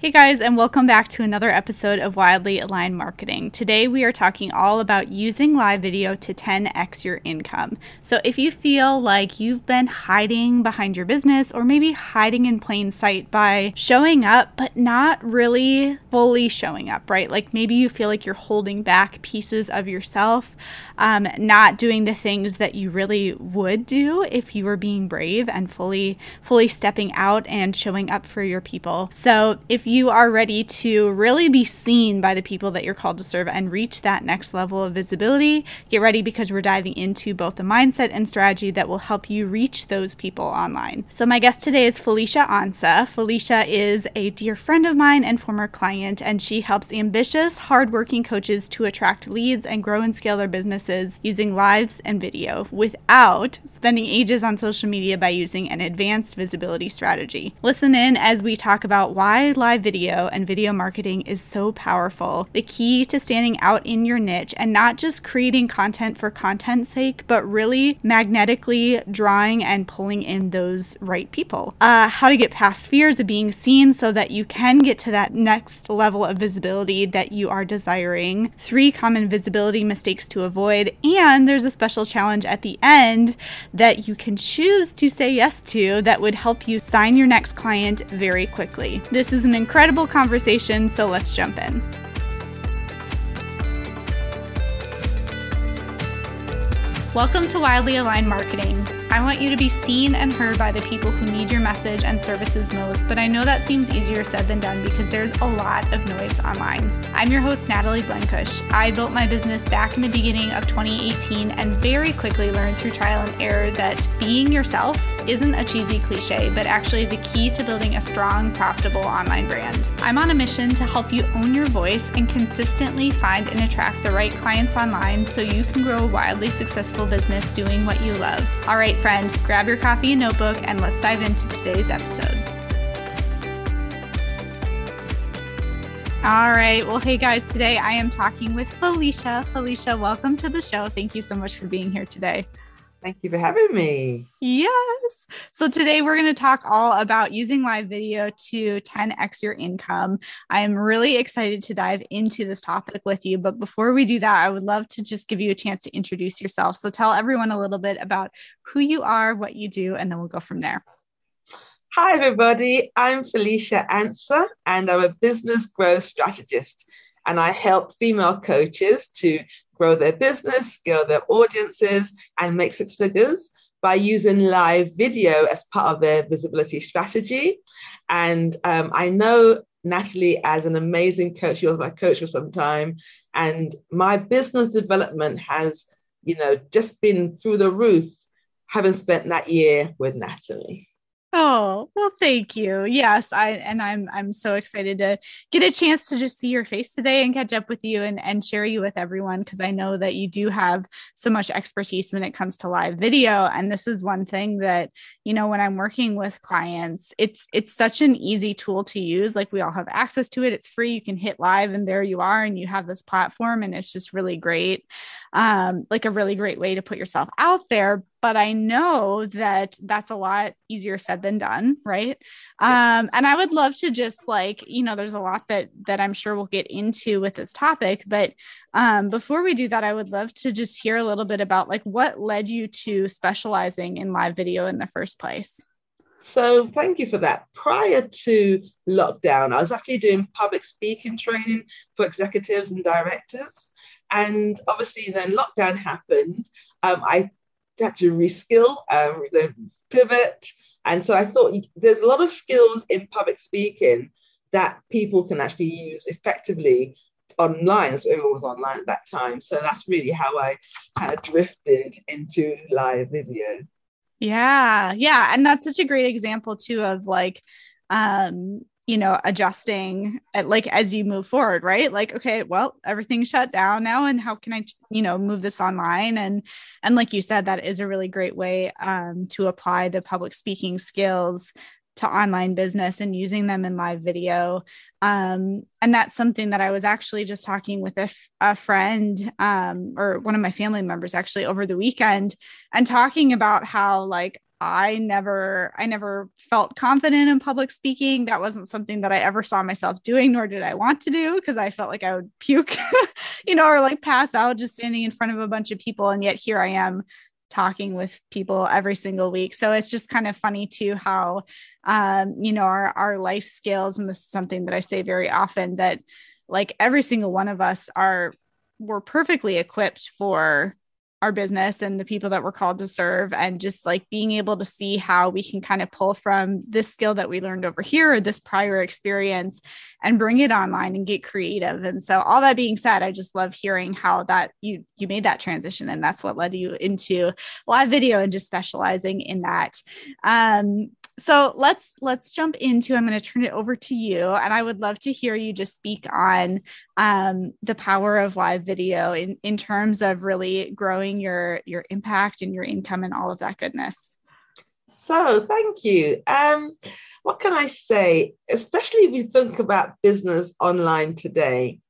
Hey guys, and welcome back to another episode of Wildly Aligned Marketing. Today we are talking all about using live video to 10x your income. So, if you feel like you've been hiding behind your business or maybe hiding in plain sight by showing up but not really fully showing up, right? Like maybe you feel like you're holding back pieces of yourself, um, not doing the things that you really would do if you were being brave and fully, fully stepping out and showing up for your people. So, if you are ready to really be seen by the people that you're called to serve and reach that next level of visibility, get ready because we're diving into both the mindset and strategy that will help you reach those people online. So, my guest today is Felicia Ansa. Felicia is a dear friend of mine and former client, and she helps ambitious, hardworking coaches to attract leads and grow and scale their businesses using lives and video without spending ages on social media by using an advanced visibility strategy. Listen in as we talk about why live video and video marketing is so powerful. The key to standing out in your niche and not just creating content for content's sake, but really magnetically drawing and pulling in those right people. Uh, how to get past fears of being seen so that you can get to that next level of visibility that you are desiring. Three common visibility mistakes to avoid. And there's a special challenge at the end that you can choose to say yes to that would help you sign your next client very quickly. This is an incredible conversation, so let's jump in. Welcome to Wildly Aligned Marketing. I want you to be seen and heard by the people who need your message and services most, but I know that seems easier said than done because there's a lot of noise online. I'm your host, Natalie Blenkush. I built my business back in the beginning of 2018 and very quickly learned through trial and error that being yourself isn't a cheesy cliche, but actually the key to building a strong, profitable online brand. I'm on a mission to help you own your voice and consistently find and attract the right clients online so you can grow a wildly successful business doing what you love. All right, friend, grab your coffee and notebook and let's dive into today's episode. All right. Well, hey guys, today I am talking with Felicia. Felicia, welcome to the show. Thank you so much for being here today. Thank you for having me. Yes. So today we're going to talk all about using live video to 10x your income. I am really excited to dive into this topic with you. But before we do that, I would love to just give you a chance to introduce yourself. So tell everyone a little bit about who you are, what you do, and then we'll go from there. Hi, everybody. I'm Felicia Ansa, and I'm a business growth strategist. And I help female coaches to grow their business, scale their audiences, and make six figures by using live video as part of their visibility strategy. And um, I know Natalie as an amazing coach. She was my coach for some time. And my business development has, you know, just been through the roof having spent that year with Natalie. Oh, well, thank you. Yes, I and I'm I'm so excited to get a chance to just see your face today and catch up with you and and share you with everyone because I know that you do have so much expertise when it comes to live video and this is one thing that, you know, when I'm working with clients, it's it's such an easy tool to use. Like we all have access to it. It's free. You can hit live and there you are and you have this platform and it's just really great. Um like a really great way to put yourself out there, but I know that that's a lot easier said than done, right? Um, and I would love to just like, you know, there's a lot that that I'm sure we'll get into with this topic, but um, before we do that, I would love to just hear a little bit about like what led you to specializing in live video in the first place. So, thank you for that. Prior to lockdown, I was actually doing public speaking training for executives and directors. And obviously, then lockdown happened. Um, I had to reskill, um, pivot. And so I thought there's a lot of skills in public speaking that people can actually use effectively online. So everyone was online at that time. So that's really how I kind of drifted into live video. Yeah. Yeah. And that's such a great example too of like um you know adjusting at, like as you move forward right like okay well everything's shut down now and how can i you know move this online and and like you said that is a really great way um, to apply the public speaking skills to online business and using them in live video. Um, and that's something that I was actually just talking with a, f- a friend um, or one of my family members actually over the weekend and talking about how, like, I never I never felt confident in public speaking. That wasn't something that I ever saw myself doing, nor did I want to do because I felt like I would puke, you know, or like pass out just standing in front of a bunch of people. And yet here I am talking with people every single week. So it's just kind of funny too how um, you know, our our life skills, and this is something that I say very often that like every single one of us are we're perfectly equipped for our business and the people that we're called to serve and just like being able to see how we can kind of pull from this skill that we learned over here or this prior experience and bring it online and get creative. And so all that being said i just love hearing how that you you made that transition and that's what led you into live video and just specializing in that. Um so let's let's jump into i'm going to turn it over to you and i would love to hear you just speak on um, the power of live video in, in terms of really growing your your impact and your income and all of that goodness. So thank you. Um, what can i say? Especially if you think about business online today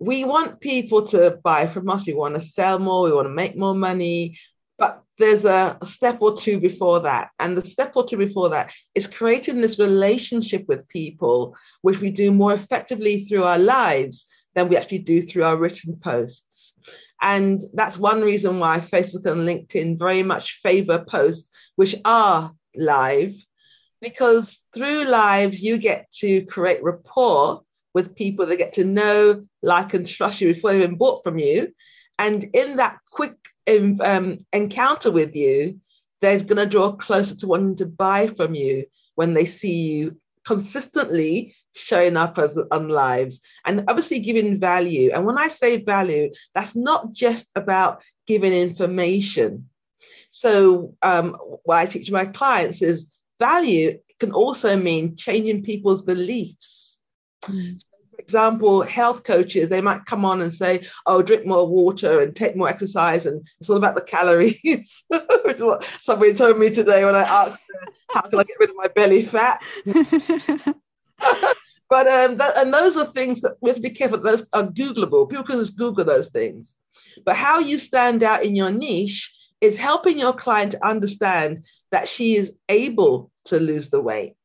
we want people to buy from us. We want to sell more. We want to make more money but there's a step or two before that. And the step or two before that is creating this relationship with people, which we do more effectively through our lives than we actually do through our written posts. And that's one reason why Facebook and LinkedIn very much favor posts which are live, because through lives, you get to create rapport with people that get to know, like, and trust you before they've been bought from you. And in that quick um, encounter with you, they're going to draw closer to wanting to buy from you when they see you consistently showing up as on lives and obviously giving value. And when I say value, that's not just about giving information. So um, what I teach my clients is value can also mean changing people's beliefs. Mm example, health coaches, they might come on and say, oh, drink more water and take more exercise, and it's all about the calories, which is what somebody told me today when I asked, how can I get rid of my belly fat? but um, that, and those are things that we have to be careful. Those are Googleable. People can just Google those things. But how you stand out in your niche is helping your client to understand that she is able to lose the weight.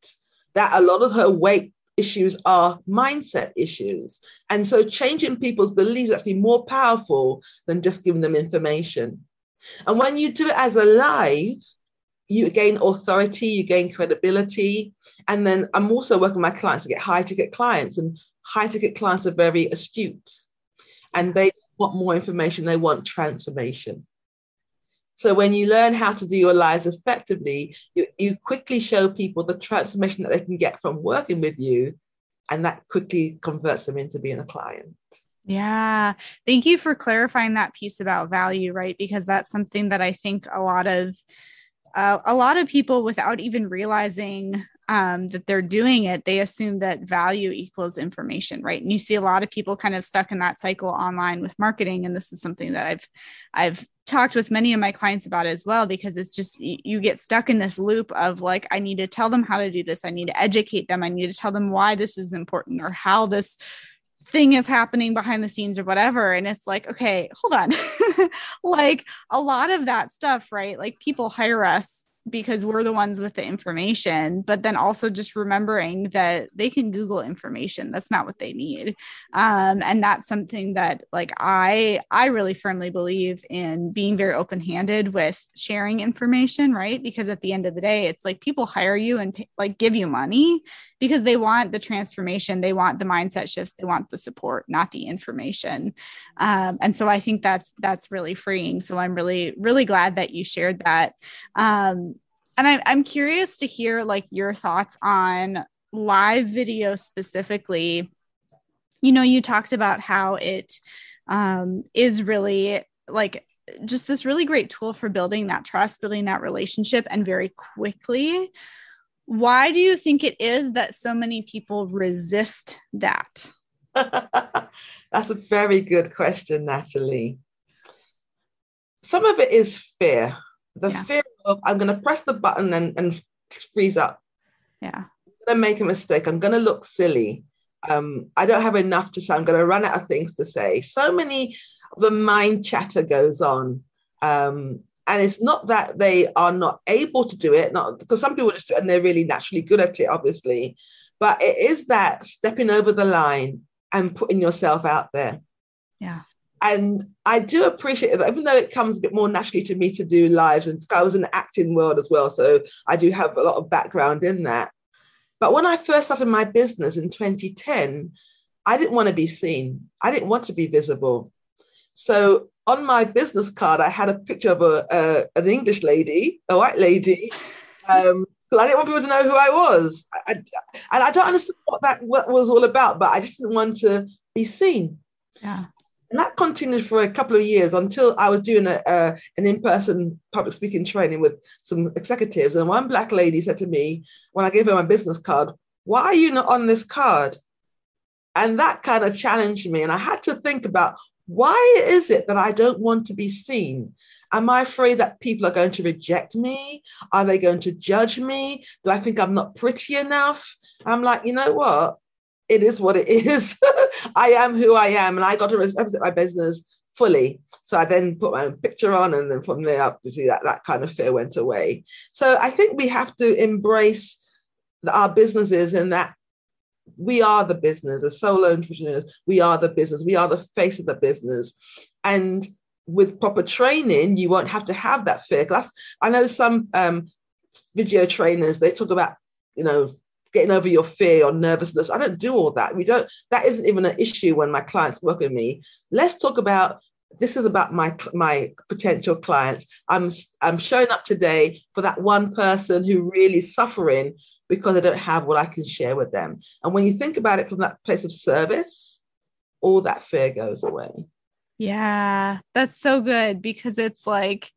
That a lot of her weight issues are mindset issues. And so changing people's beliefs is actually more powerful than just giving them information. And when you do it as a live, you gain authority, you gain credibility. And then I'm also working with my clients to get high ticket clients, and high ticket clients are very astute and they want more information, they want transformation. So when you learn how to do your lives effectively, you, you quickly show people the transformation that they can get from working with you. And that quickly converts them into being a client. Yeah. Thank you for clarifying that piece about value, right? Because that's something that I think a lot of uh, a lot of people without even realizing um, that they're doing it, they assume that value equals information, right? And you see a lot of people kind of stuck in that cycle online with marketing, and this is something that I've I've talked with many of my clients about as well because it's just you get stuck in this loop of like I need to tell them how to do this, I need to educate them, I need to tell them why this is important or how this thing is happening behind the scenes or whatever. And it's like okay hold on. Like a lot of that stuff right? Like people hire us because we're the ones with the information but then also just remembering that they can google information. That's not what they need. Um, and that's something that like i i really firmly believe in being very open-handed with sharing information right? Because at the end of the day it's like people hire you and pay, like give you money because they want the transformation they want the mindset shifts they want the support not the information. Um, and so i think that's that's really freeing. So i'm really really glad that you shared that. Um, and I, i'm curious to hear like your thoughts on live video specifically. You know you talked about how it um, is really like just this really great tool for building that trust building that relationship and very quickly why do you think it is that so many people resist that? That's a very good question, Natalie. Some of it is fear the yeah. fear of I'm going to press the button and, and freeze up. Yeah. I'm going to make a mistake. I'm going to look silly. Um, I don't have enough to say. I'm going to run out of things to say. So many, the mind chatter goes on. Um, And it's not that they are not able to do it, not because some people just do it and they're really naturally good at it, obviously. But it is that stepping over the line and putting yourself out there. Yeah. And I do appreciate that, even though it comes a bit more naturally to me to do lives, and I was in the acting world as well, so I do have a lot of background in that. But when I first started my business in 2010, I didn't want to be seen. I didn't want to be visible. So on my business card, I had a picture of a, an English lady, a white lady, um, I didn't want people to know who I was. I, I, and I don't understand what that what was all about, but I just didn't want to be seen. Yeah. And that continued for a couple of years until I was doing a, an in-person public speaking training with some executives. And one black lady said to me, when I gave her my business card, why are you not on this card? And that kind of challenged me. And I had to think about why is it that I don't want to be seen? Am I afraid that people are going to reject me? Are they going to judge me? Do I think I'm not pretty enough? I'm like, you know what? It is what it is. I am who I am, and I got to represent my business fully. So I then put my own picture on, and then from there, obviously, that, that kind of fear went away. So I think we have to embrace our businesses and that we are the business as solo entrepreneurs we are the business we are the face of the business. And with proper training you won't have to have that fear. Because i know some um, video trainers they talk about you know getting over your fear or nervousness. I don't do all that. We don't that isn't even an issue when my clients work with me. Let's talk about this is about my my potential clients i'm i'm showing up today for that one person who really is suffering because I don't have what I can share with them. And when you think about it from that place of service, all that fear goes away. Yeah, that's so good because it's like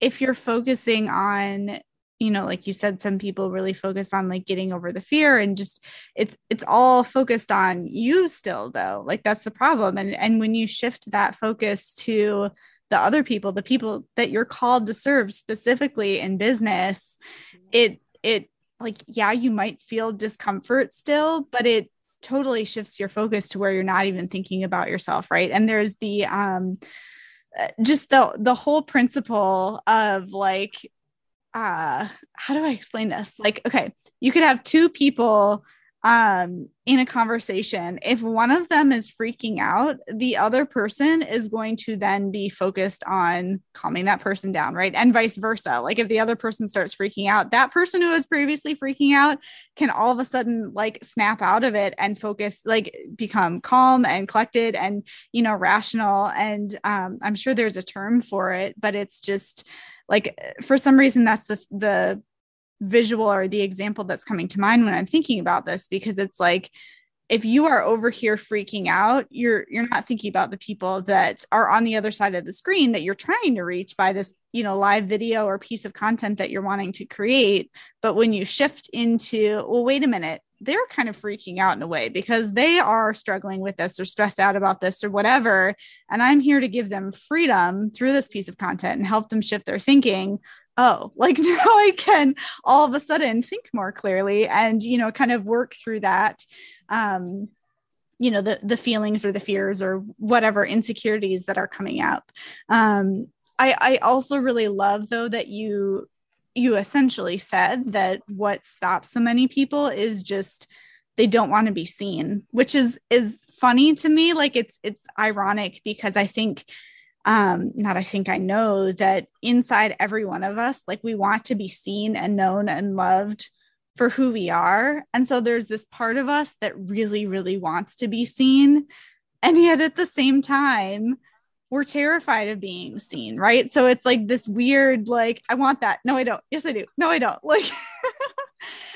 if you're focusing on you know like you said some people really focus on like getting over the fear and just it's it's all focused on you still though. Like that's the problem. And and when you shift that focus to the other people the people that you're called to serve specifically in business it it like yeah you might feel discomfort still but it totally shifts your focus to where you're not even thinking about yourself right? And there's the um uh, just the the whole principle of like uh how do i explain this like okay you could have two people um, in a conversation, if one of them is freaking out, the other person is going to then be focused on calming that person down, right? And vice versa. Like if the other person starts freaking out, that person who was previously freaking out can all of a sudden like snap out of it and focus, like become calm and collected and, you know, rational. And um, I'm sure there's a term for it, but it's just like for some reason that's the the visual or the example that's coming to mind when I'm thinking about this because it's like if you are over here freaking out you're you're not thinking about the people that are on the other side of the screen that you're trying to reach by this you know live video or piece of content that you're wanting to create. But when you shift into well wait a minute they're kind of freaking out in a way because they are struggling with this or stressed out about this or whatever and i'm here to give them freedom through this piece of content and help them shift their thinking oh, like now I can all of a sudden think more clearly and, you know, kind of work through that. Um, you know the the feelings or the fears or whatever insecurities that are coming up um i i also really love though that you you essentially said that what stops so many people is just they don't want to be seen which is is funny to me like it's it's ironic because i think um not i think i know that inside every one of us like we want to be seen and known and loved for who we are. And so there's this part of us that really really wants to be seen. And yet at the same time we're terrified of being seen right? So it's like this weird like i want that. No i don't. Yes i do. No i don't. Like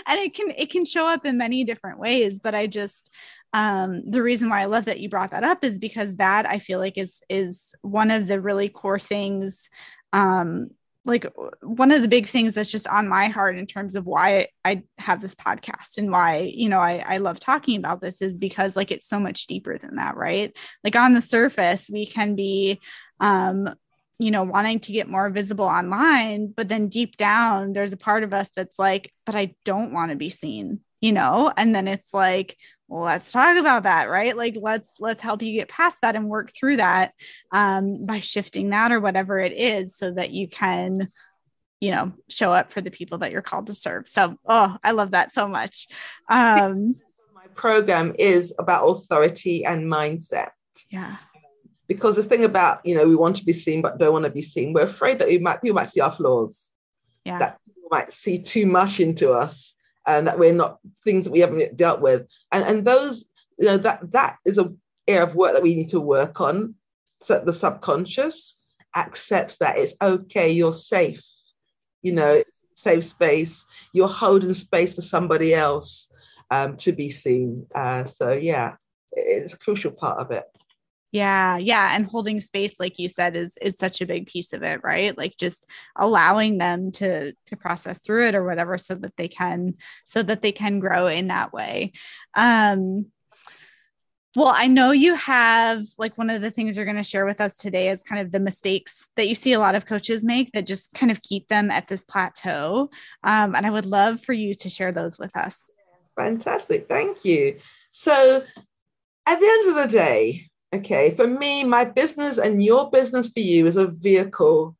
and it can it can show up in many different ways but i just um, the reason why I love that you brought that up is because that I feel like is is one of the really core things um, like one of the big things that's just on my heart in terms of why I have this podcast and why you know I, I love talking about this is because like it's so much deeper than that right? Like on the surface we can be um you know wanting to get more visible online but then deep down there's a part of us that's like but I don't want to be seen you know? And then it's like let's talk about that right? Like let's let's help you get past that and work through that um, by shifting that or whatever it is so that you can you know show up for the people that you're called to serve. So oh i love that so much. Um, my program is about authority and mindset. Yeah. Because the thing about you know we want to be seen but don't want to be seen we're afraid that we might people might see our flaws. Yeah. That people might see too much into us and that we're not things that we haven't dealt with. And and those, you know, that that is a area of work that we need to work on. So the subconscious accepts that it's okay, you're safe, you know, safe space, you're holding space for somebody else um, to be seen. Uh, so yeah, it's a crucial part of it yeah yeah and holding space like you said is is such a big piece of it right like just allowing them to to process through it or whatever so that they can so that they can grow in that way um well, I know you have like one of the things you're going to share with us today is kind of the mistakes that you see a lot of coaches make that just kind of keep them at this plateau. Um, and I would love for you to share those with us. Fantastic. Thank you. So, at the end of the day, Okay, for me, my business and your business for you is a vehicle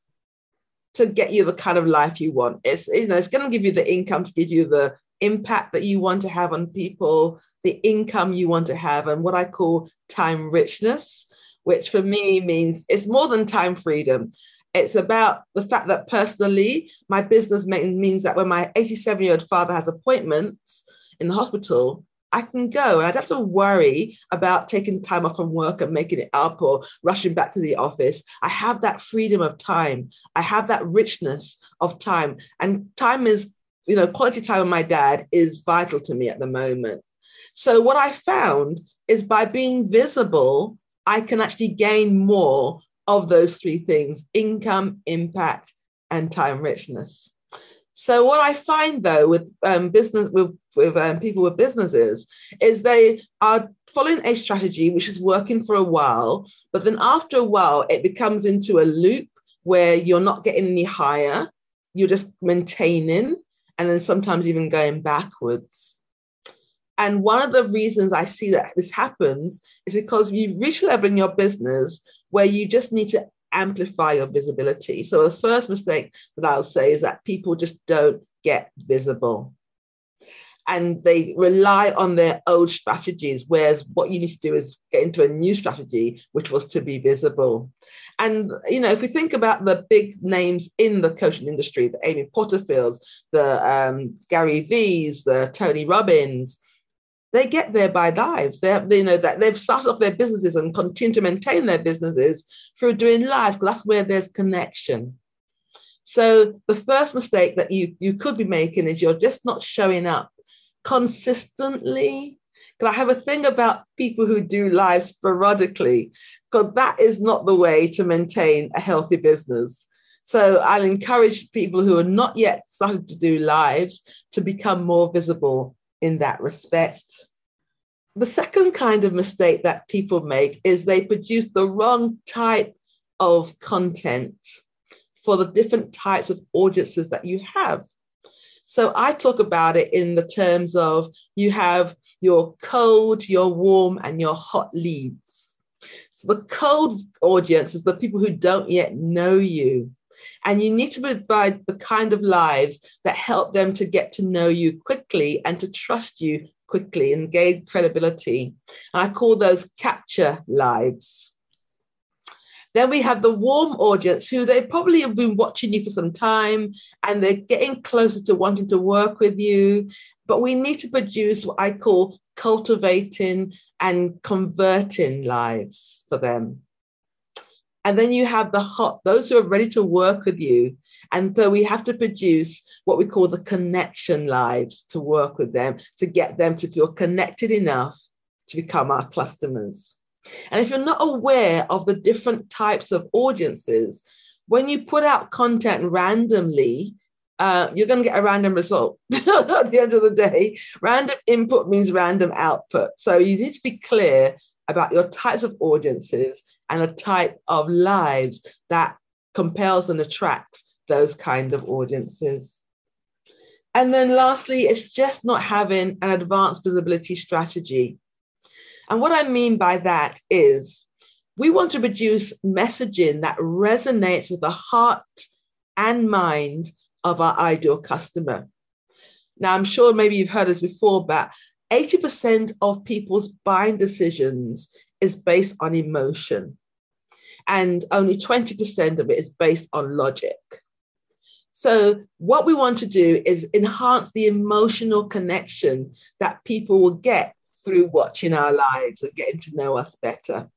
to get you the kind of life you want. It's you know, it's going to give you the income to give you the impact that you want to have on people, the income you want to have, and what I call time richness, which for me means it's more than time freedom. It's about the fact that personally, my business means that when my 87 year old father has appointments in the hospital, I can go and I don't have to worry about taking time off from work and making it up or rushing back to the office. I have that freedom of time. I have that richness of time. And time is, you know, quality time with my dad is vital to me at the moment. So, what I found is by being visible, I can actually gain more of those three things income, impact, and time richness. So what I find though with um, business with with um, people with businesses is they are following a strategy which is working for a while, but then after a while it becomes into a loop where you're not getting any higher, you're just maintaining, and then sometimes even going backwards. And one of the reasons I see that this happens is because you've reached a level in your business where you just need to amplify your visibility. So the first mistake that I'll say is that people just don't get visible. And they rely on their old strategies, whereas what you need to do is get into a new strategy, which was to be visible. And you know, if we think about the big names in the coaching industry, the Amy Porterfields, the um, Gary V's, the Tony Robbins, they get there by lives. They you know, that they've started off their businesses and continue to maintain their businesses through doing lives. That's where there's connection. So the first mistake that you you could be making is you're just not showing up consistently. Because I have a thing about people who do lives sporadically, because that is not the way to maintain a healthy business. So I'll encourage people who are not yet started to do lives to become more visible in that respect. The second kind of mistake that people make is they produce the wrong type of content for the different types of audiences that you have. So I talk about it in the terms of you have your cold, your warm, and your hot leads. So the cold audience is the people who don't yet know you. And you need to provide the kind of lives that help them to get to know you quickly and to trust you quickly and gain credibility. And I call those capture lives. Then we have the warm audience who they probably have been watching you for some time and they're getting closer to wanting to work with you. But we need to produce what I call cultivating and converting lives for them. And then you have the hot, those who are ready to work with you. And so we have to produce what we call the connection lives to work with them, to get them to feel connected enough to become our customers. And if you're not aware of the different types of audiences, when you put out content randomly, uh, you're going to get a random result at the end of the day. Random input means random output. So you need to be clear about your types of audiences and a type of lives that compels and attracts those kind of audiences. And then lastly, it's just not having an advanced visibility strategy. And what I mean by that is we want to produce messaging that resonates with the heart and mind of our ideal customer. Now, I'm sure maybe you've heard this before, but 80% of people's buying decisions is based on emotion, and only 20% of it is based on logic. So, what we want to do is enhance the emotional connection that people will get through watching our lives and getting to know us better.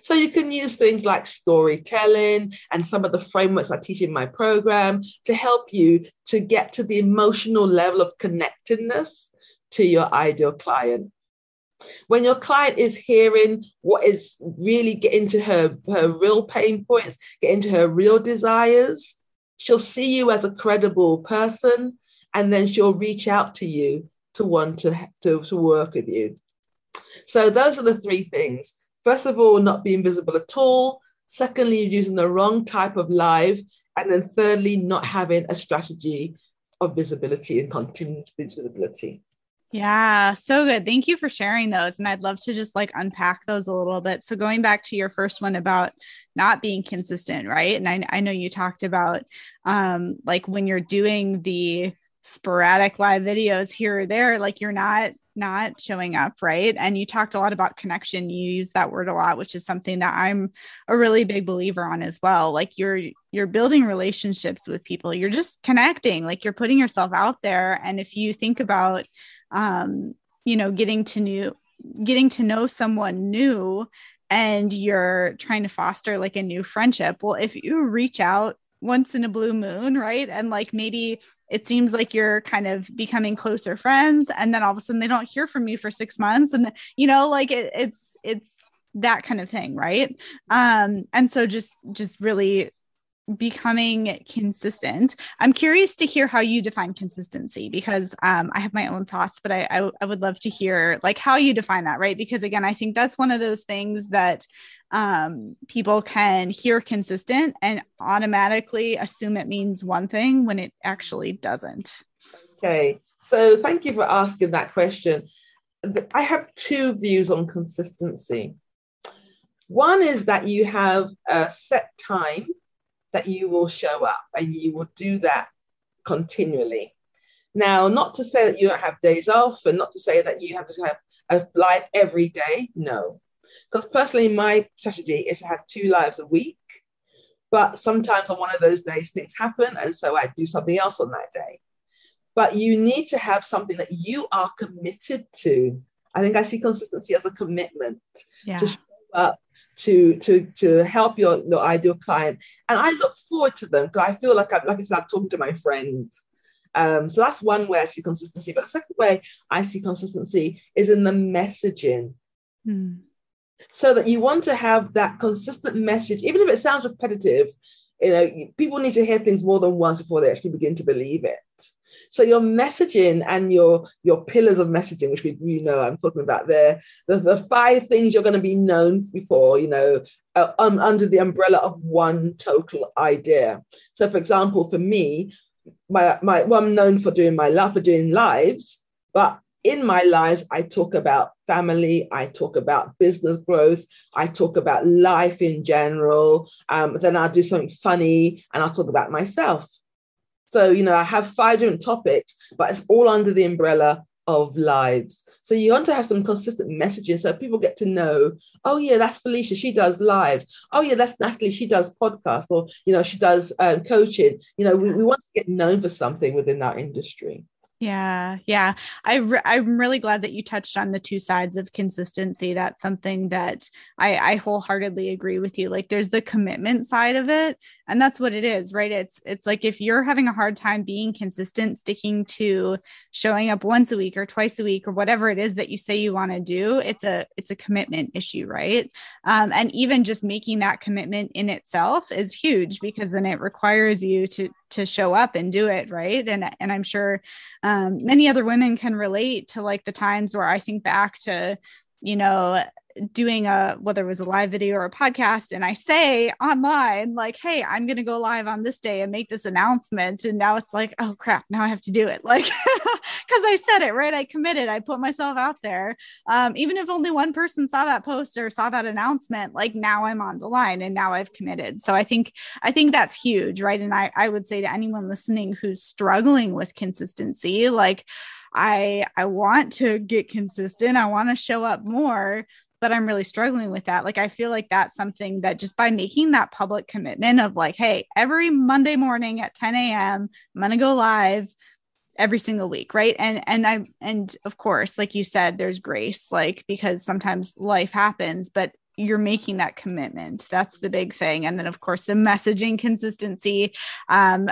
So you can use things like storytelling and some of the frameworks I teach in my program to help you to get to the emotional level of connectedness to your ideal client. When your client is hearing what is really getting to her, her real pain points, getting to her real desires, she'll see you as a credible person and then she'll reach out to you to want to, to, to work with you. So those are the three things. First of all, not being visible at all. Secondly, using the wrong type of live. And then thirdly, not having a strategy of visibility and continued visibility. Yeah, so good. Thank you for sharing those. And I'd love to just like unpack those a little bit. So, going back to your first one about not being consistent, right? And I, I know you talked about um, like when you're doing the sporadic live videos here or there, like you're not not showing up right and you talked a lot about connection you use that word a lot which is something that i'm a really big believer on as well like you're you're building relationships with people you're just connecting like you're putting yourself out there and if you think about um you know getting to new getting to know someone new and you're trying to foster like a new friendship well if you reach out once in a blue moon, right? And like maybe it seems like you're kind of becoming closer friends, and then all of a sudden they don't hear from you for six months, and you know, like it, it's it's that kind of thing, right? Um, and so just just really becoming consistent. I'm curious to hear how you define consistency because um, I have my own thoughts, but I, I, I would love to hear like how you define that, right? Because again, I think that's one of those things that um, people can hear consistent and automatically assume it means one thing when it actually doesn't. Okay, so thank you for asking that question. I have two views on consistency. One is that you have a set time that you will show up and you will do that continually. Now, not to say that you don't have days off and not to say that you have to have a life every day. No. Because personally, my strategy is to have two lives a week. But sometimes on one of those days, things happen. And so I do something else on that day. But you need to have something that you are committed to. I think I see consistency as a commitment yeah. to show up to to to help your, your ideal client and i look forward to them because i feel like i'm like i said i'm talking to my friends. um, so that's one way i see consistency but the second way i see consistency is in the messaging hmm. so that you want to have that consistent message even if it sounds repetitive you know people need to hear things more than once before they actually begin to believe it so your messaging and your your pillars of messaging, which we you know I'm talking about there, the, the five things you're going to be known for, you know, uh, um, under the umbrella of one total idea. So, for example, for me, my my well, I'm known for doing my love for doing lives, but in my lives, I talk about family, I talk about business growth, I talk about life in general. Um, then I'll do something funny and I'll talk about myself. So, you know, I have five different topics, but it's all under the umbrella of lives. So you want to have some consistent messages so people get to know, oh yeah, that's Felicia, she does lives. Oh yeah, that's Natalie, she does podcasts, or you know, she does um, coaching. You know, we, we want to get known for something within our industry. Yeah, yeah. I re- I'm really glad that you touched on the two sides of consistency. That's something that I, I wholeheartedly agree with you. Like, there's the commitment side of it, and that's what it is, right? It's it's like if you're having a hard time being consistent, sticking to showing up once a week or twice a week or whatever it is that you say you want to do, it's a it's a commitment issue, right? Um, and even just making that commitment in itself is huge because then it requires you to to show up and do it right and and i'm sure Um, many other women can relate to like the times where i think back to you know doing a whether it was a live video or a podcast and I say online like hey I'm going to go live on this day and make this announcement and now it's like oh crap now I have to do it like cuz I said it right? I committed I put myself out there. Um, even if only one person saw that post or saw that announcement like now I'm on the line and now I've committed. So I think I think that's huge right? And I I would say to anyone listening who's struggling with consistency like I I want to get consistent. I want to show up more, but I'm really struggling with that. Like I feel like that's something that just by making that public commitment of like, hey, every Monday morning at 10 a.m., I'm gonna go live every single week right and and i and of course like you said there's grace like because sometimes life happens but you're making that commitment. That's the big thing. And then of course the messaging consistency um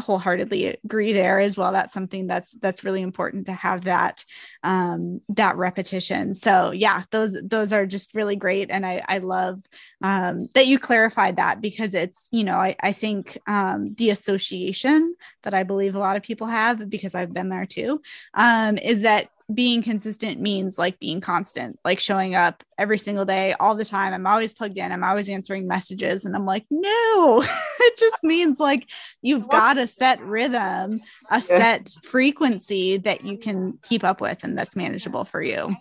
wholeheartedly agree there as well. That's something that's that's really important to have that um that repetition. So yeah those those are just really great. And i i love um that you clarified that because it's you know i i think um the association that i believe a lot of people have because i've been there too um is that being consistent means like being constant, like showing up every single day, all the time. I'm always plugged in, I'm always answering messages. And I'm like, no, it just means like you've got a set rhythm, a set frequency that you can keep up with and that's manageable for you.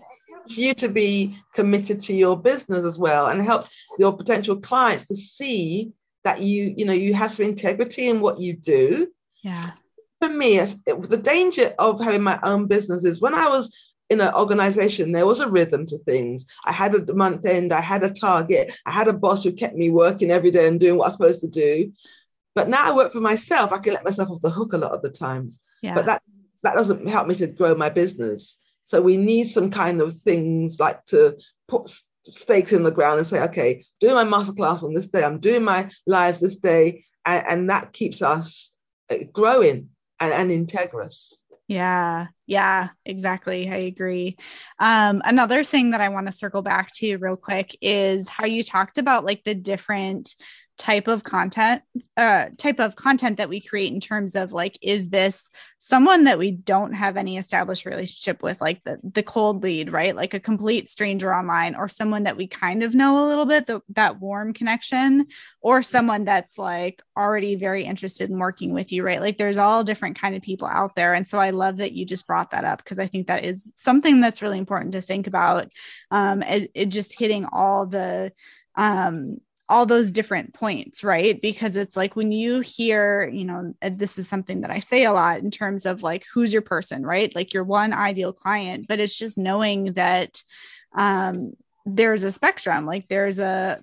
You to be committed to your business as well, and it helps your potential clients to see that you, you know, you have some integrity in what you do. Yeah for me, it, the danger of having my own business is when I was in an organization, there was a rhythm to things. I had a month end, I had a target, I had a boss who kept me working every day and doing what I was supposed to do. But now I work for myself, I can let myself off the hook a lot of the times. Yeah. But that that doesn't help me to grow my business. So we need some kind of things like to put stakes in the ground and say, okay, doing my masterclass on this day, I'm doing my lives this day, and, and that keeps us uh, growing and, and integrous. Yeah, yeah, exactly. I agree. Um, another thing that I want to circle back to real quick is how you talked about like the different type of content uh type of content that we create in terms of like is this someone that we don't have any established relationship with like the the cold lead right? Like a complete stranger online or someone that we kind of know a little bit the, that warm connection or someone that's like already very interested in working with you right? Like there's all different kind of people out there. And so i love that you just brought that up because i think that is something that's really important to think about um it, it just hitting all the um all those different points, right? Because it's like when you hear, you know, this is something that I say a lot in terms of like who's your person, right? Like your one ideal client, but it's just knowing that um there's a spectrum like there's a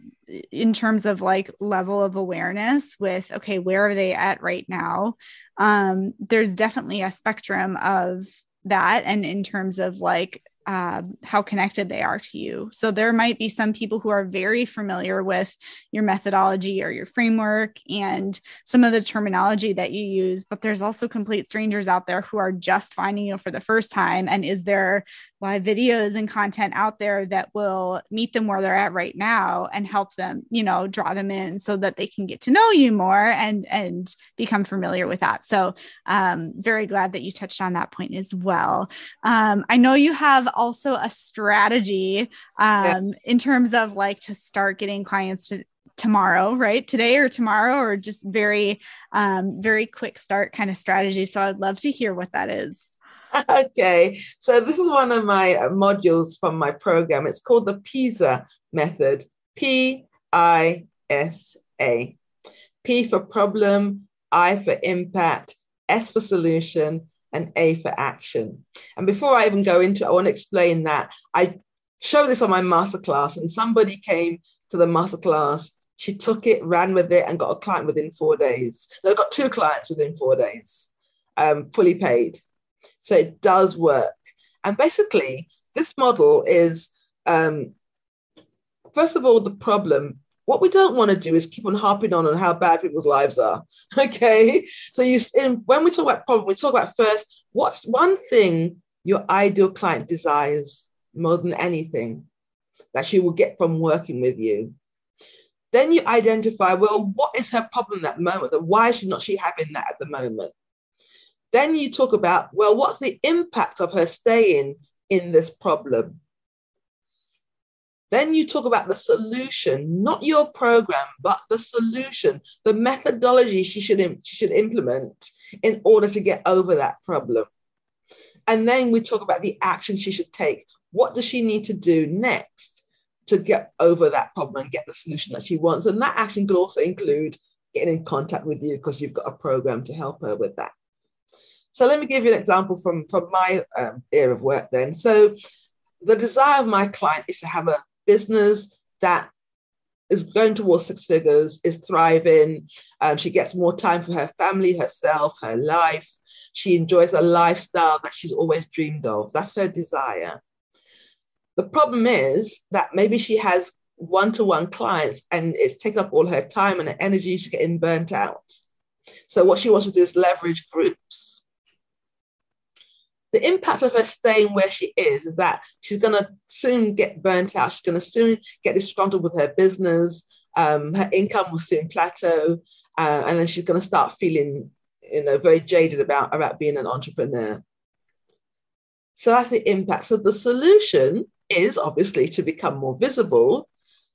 in terms of like level of awareness with okay where are they at right now um there's definitely a spectrum of that and in terms of like uh, how connected they are to you. So there might be some people who are very familiar with your methodology or your framework and some of the terminology that you use, but there's also complete strangers out there who are just finding you for the first time. And is there live videos and content out there that will meet them where they're at right now and help them, you know, draw them in so that they can get to know you more and and become familiar with that. So um very glad that you touched on that point as well. Um, I know you have also a strategy um, yeah. in terms of like to start getting clients to tomorrow right today or tomorrow or just very um very quick start kind of strategy so i'd love to hear what that is okay, so this is one of my modules from my program. It's called the PISA method P I S A. P for problem, I for impact, S for solution, and A for action. And before I even go into I want to explain that I show this on my masterclass, and somebody came to the masterclass. She took it, ran with it, and got a client within four days. No, got two clients within four days, um, fully paid. So it does work. And basically, this model is um, first of all, the problem. What we don't want to do is keep on harping on on how bad people's lives are. Okay, so you in, when we talk about problem, we talk about first what's one thing your ideal client desires more than anything that she will get from working with you. Then you identify, well, what is her problem at the moment? And why is she not she having that at the moment? Then you talk about, well, what's the impact of her staying in this problem? Then you talk about the solution, not your program, but the solution, the methodology she should, she should implement in order to get over that problem. And then we talk about the action she should take. What does she need to do next to get over that problem and get the solution that she wants? And that action could also include getting in contact with you because you've got a program to help her with that. So let me give you an example from, from my um, area of work then. So the desire of my client is to have a business that is going towards six figures, is thriving. Um, she gets more time for her family, herself, her life. She enjoys a lifestyle that she's always dreamed of. That's her desire. The problem is that maybe she has one to one clients and it's taken up all her time and her energy. She's getting burnt out. So, what she wants to do is leverage groups. The impact of her staying where she is is that she's going to soon get burnt out. She's going to soon get disgruntled with her business. Um, her income will soon plateau. Uh, and then she's going to start feeling you know, very jaded about, about being an entrepreneur. So that's the impact. So the solution is obviously to become more visible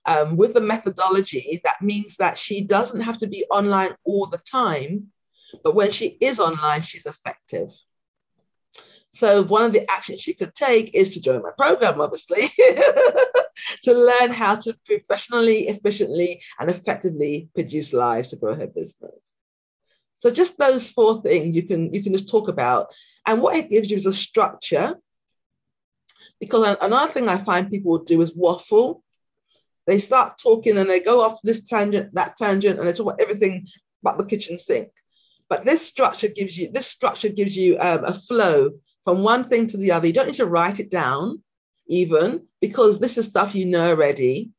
um, with the methodology. That means that she doesn't have to be online all the time, but when she is online, she's effective. So one of the actions she could take is to join my program, obviously, to learn how to professionally, efficiently, and effectively produce lives to grow her business. So just those four things you can you can just talk about. And what it gives you is a structure. Because another thing I find people do is waffle. They start talking and they go off this tangent, that tangent, and they talk about everything but the kitchen sink. But this structure gives you this structure gives you um, a flow from one thing to the other. You don't need to write it down, even because this is stuff you know already.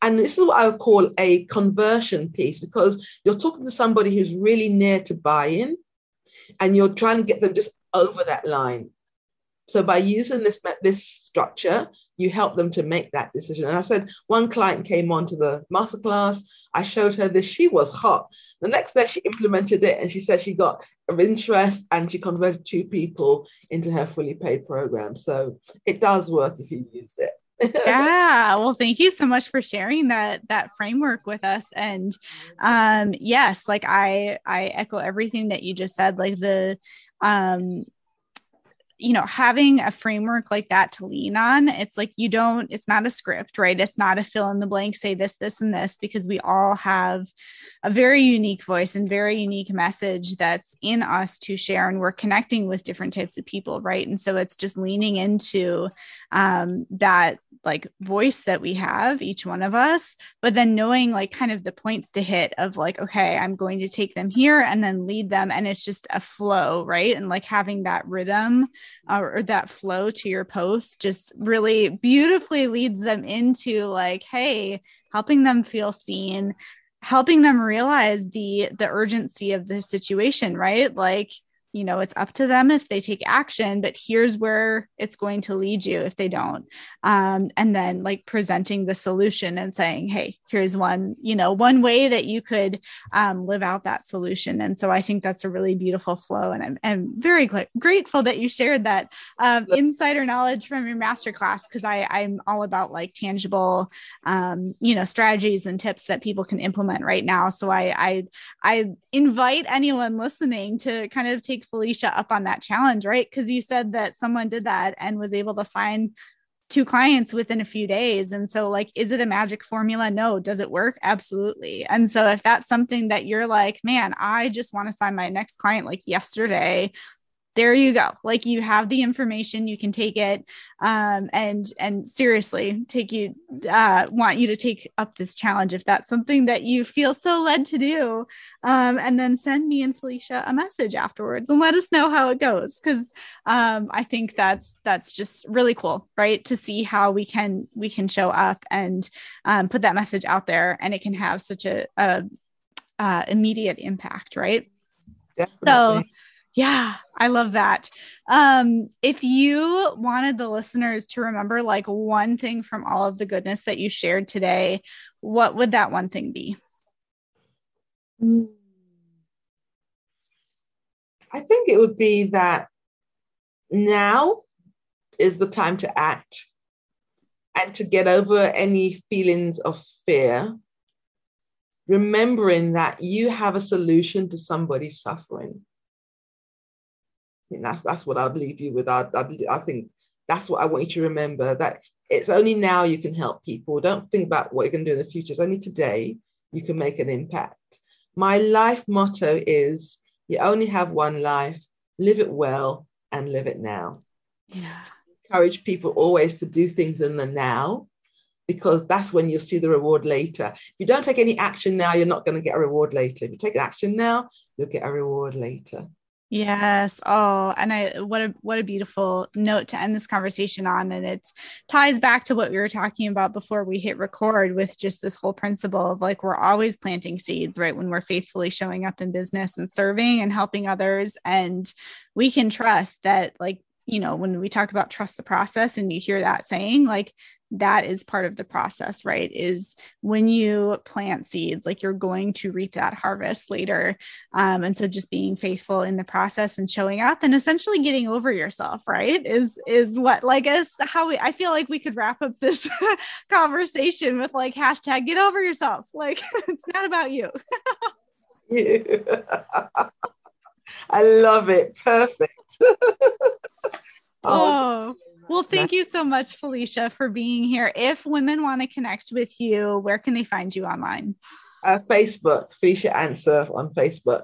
And this is what I would call a conversion piece because you're talking to somebody who's really near to buy-in and you're trying to get them just over that line. So by using this, this structure, you help them to make that decision. And I said, one client came on to the masterclass. I showed her this. She was hot. The next day, she implemented it and she said she got interest and she converted two people into her fully paid program. So it does work if you use it yeah well thank you so much for sharing that that framework with us and um yes like i i echo everything that you just said like the um you know, having a framework like that to lean on, it's like you don't, it's not a script, right? It's not a fill in the blank, say this, this, and this, because we all have a very unique voice and very unique message that's in us to share. And we're connecting with different types of people, right? And so it's just leaning into um, that like voice that we have, each one of us, but then knowing like kind of the points to hit of like, okay, I'm going to take them here and then lead them. And it's just a flow, right? And like having that rhythm uh, or that flow to your post just really beautifully leads them into like hey helping them feel seen helping them realize the the urgency of the situation right like you know it's up to them if they take action but here's where it's going to lead you if they don't. Um, and then like presenting the solution and saying hey here's one you know one way that you could um, live out that solution. And so i think that's a really beautiful flow and i'm, I'm very gl- grateful that you shared that um, insider knowledge from your masterclass because i i'm all about like tangible um, you know strategies and tips that people can implement right now. So i i i invite anyone listening to kind of take take Felicia up on that challenge, right? Because you said that someone did that and was able to sign two clients within a few days. And so, like, is it a magic formula? No. Does it work? Absolutely. And so, if that's something that you're like, man, I just want to sign my next client like yesterday, there you go. Like you have the information you can take it um, and and seriously take you uh, want you to take up this challenge if that's something that you feel so led to do um, and then send me and felicia a message afterwards and let us know how it goes because um, i think that's that's just really cool right? To see how we can we can show up and um, put that message out there and it can have such a, a uh, immediate impact right? Definitely. so yeah, I love that. Um, if you wanted the listeners to remember like one thing from all of the goodness that you shared today, what would that one thing be? I think it would be that now is the time to act. and to get over any feelings of fear, remembering that you have a solution to somebody's suffering. Think that's that's what I'd leave you with. I, I, I think that's what I want you to remember that it's only now you can help people. Don't think about what you're going to do in the future. It's only today you can make an impact. My life motto is you only have one life, live it well and live it now. Yeah. Encourage people always to do things in the now because that's when you'll see the reward later. If you don't take any action now, you're not going to get a reward later. If you take action now, you'll get a reward later. Yes. Oh, and I what a what a beautiful note to end this conversation on. And it ties back to what we were talking about before we hit record with just this whole principle of like we're always planting seeds, right? When we're faithfully showing up in business and serving and helping others. And we can trust that like you know, when we talk about trust the process and you hear that saying, like that is part of the process, right? Is when you plant seeds, like you're going to reap that harvest later. Um, and so just being faithful in the process and showing up and essentially getting over yourself, right? Is is what like us how we I feel like we could wrap up this conversation with like hashtag get over yourself. Like it's not about you. I love it. Perfect. oh, well, thank you so much, Felicia, for being here. If women want to connect with you, where can they find you online? Uh, Facebook, Felicia Answer on Facebook.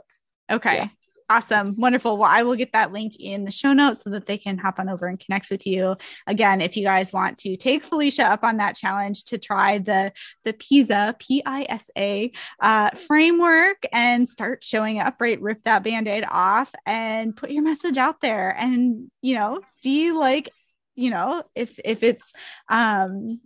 Okay. Yeah. Awesome. Wonderful. Well, I will get that link in the show notes so that they can hop on over and connect with you. Again, if you guys want to take Felicia up on that challenge to try the, the PISA, P-I-S-A uh, framework and start showing up, right? Rip that band-aid off and put your message out there and, you know, see like, you know, if, if it's, um,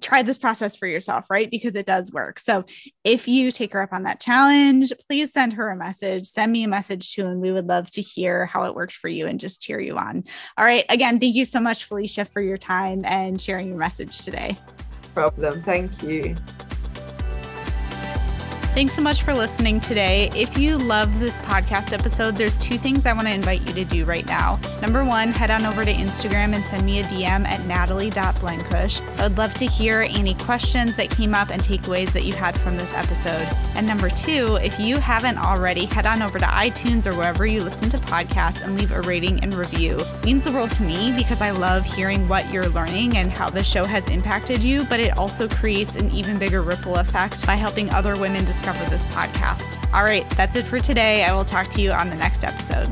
try this process for yourself, right? Because it does work. So if you take her up on that challenge, please send her a message, send me a message too. And we would love to hear how it worked for you and just cheer you on. All right. Again, thank you so much, Felicia, for your time and sharing your message today. Problem. Thank you. Thanks so much for listening today. If you love this podcast episode, there's two things I want to invite you to do right now. Number one, head on over to Instagram and send me a DM at natalie.blenkush. I would love to hear any questions that came up and takeaways that you had from this episode. And number two, if you haven't already, head on over to iTunes or wherever you listen to podcasts and leave a rating and review. It means the world to me because I love hearing what you're learning and how the show has impacted you, but it also creates an even bigger ripple effect by helping other women discover this podcast. All right, that's it for today. I will talk to you on the next episode.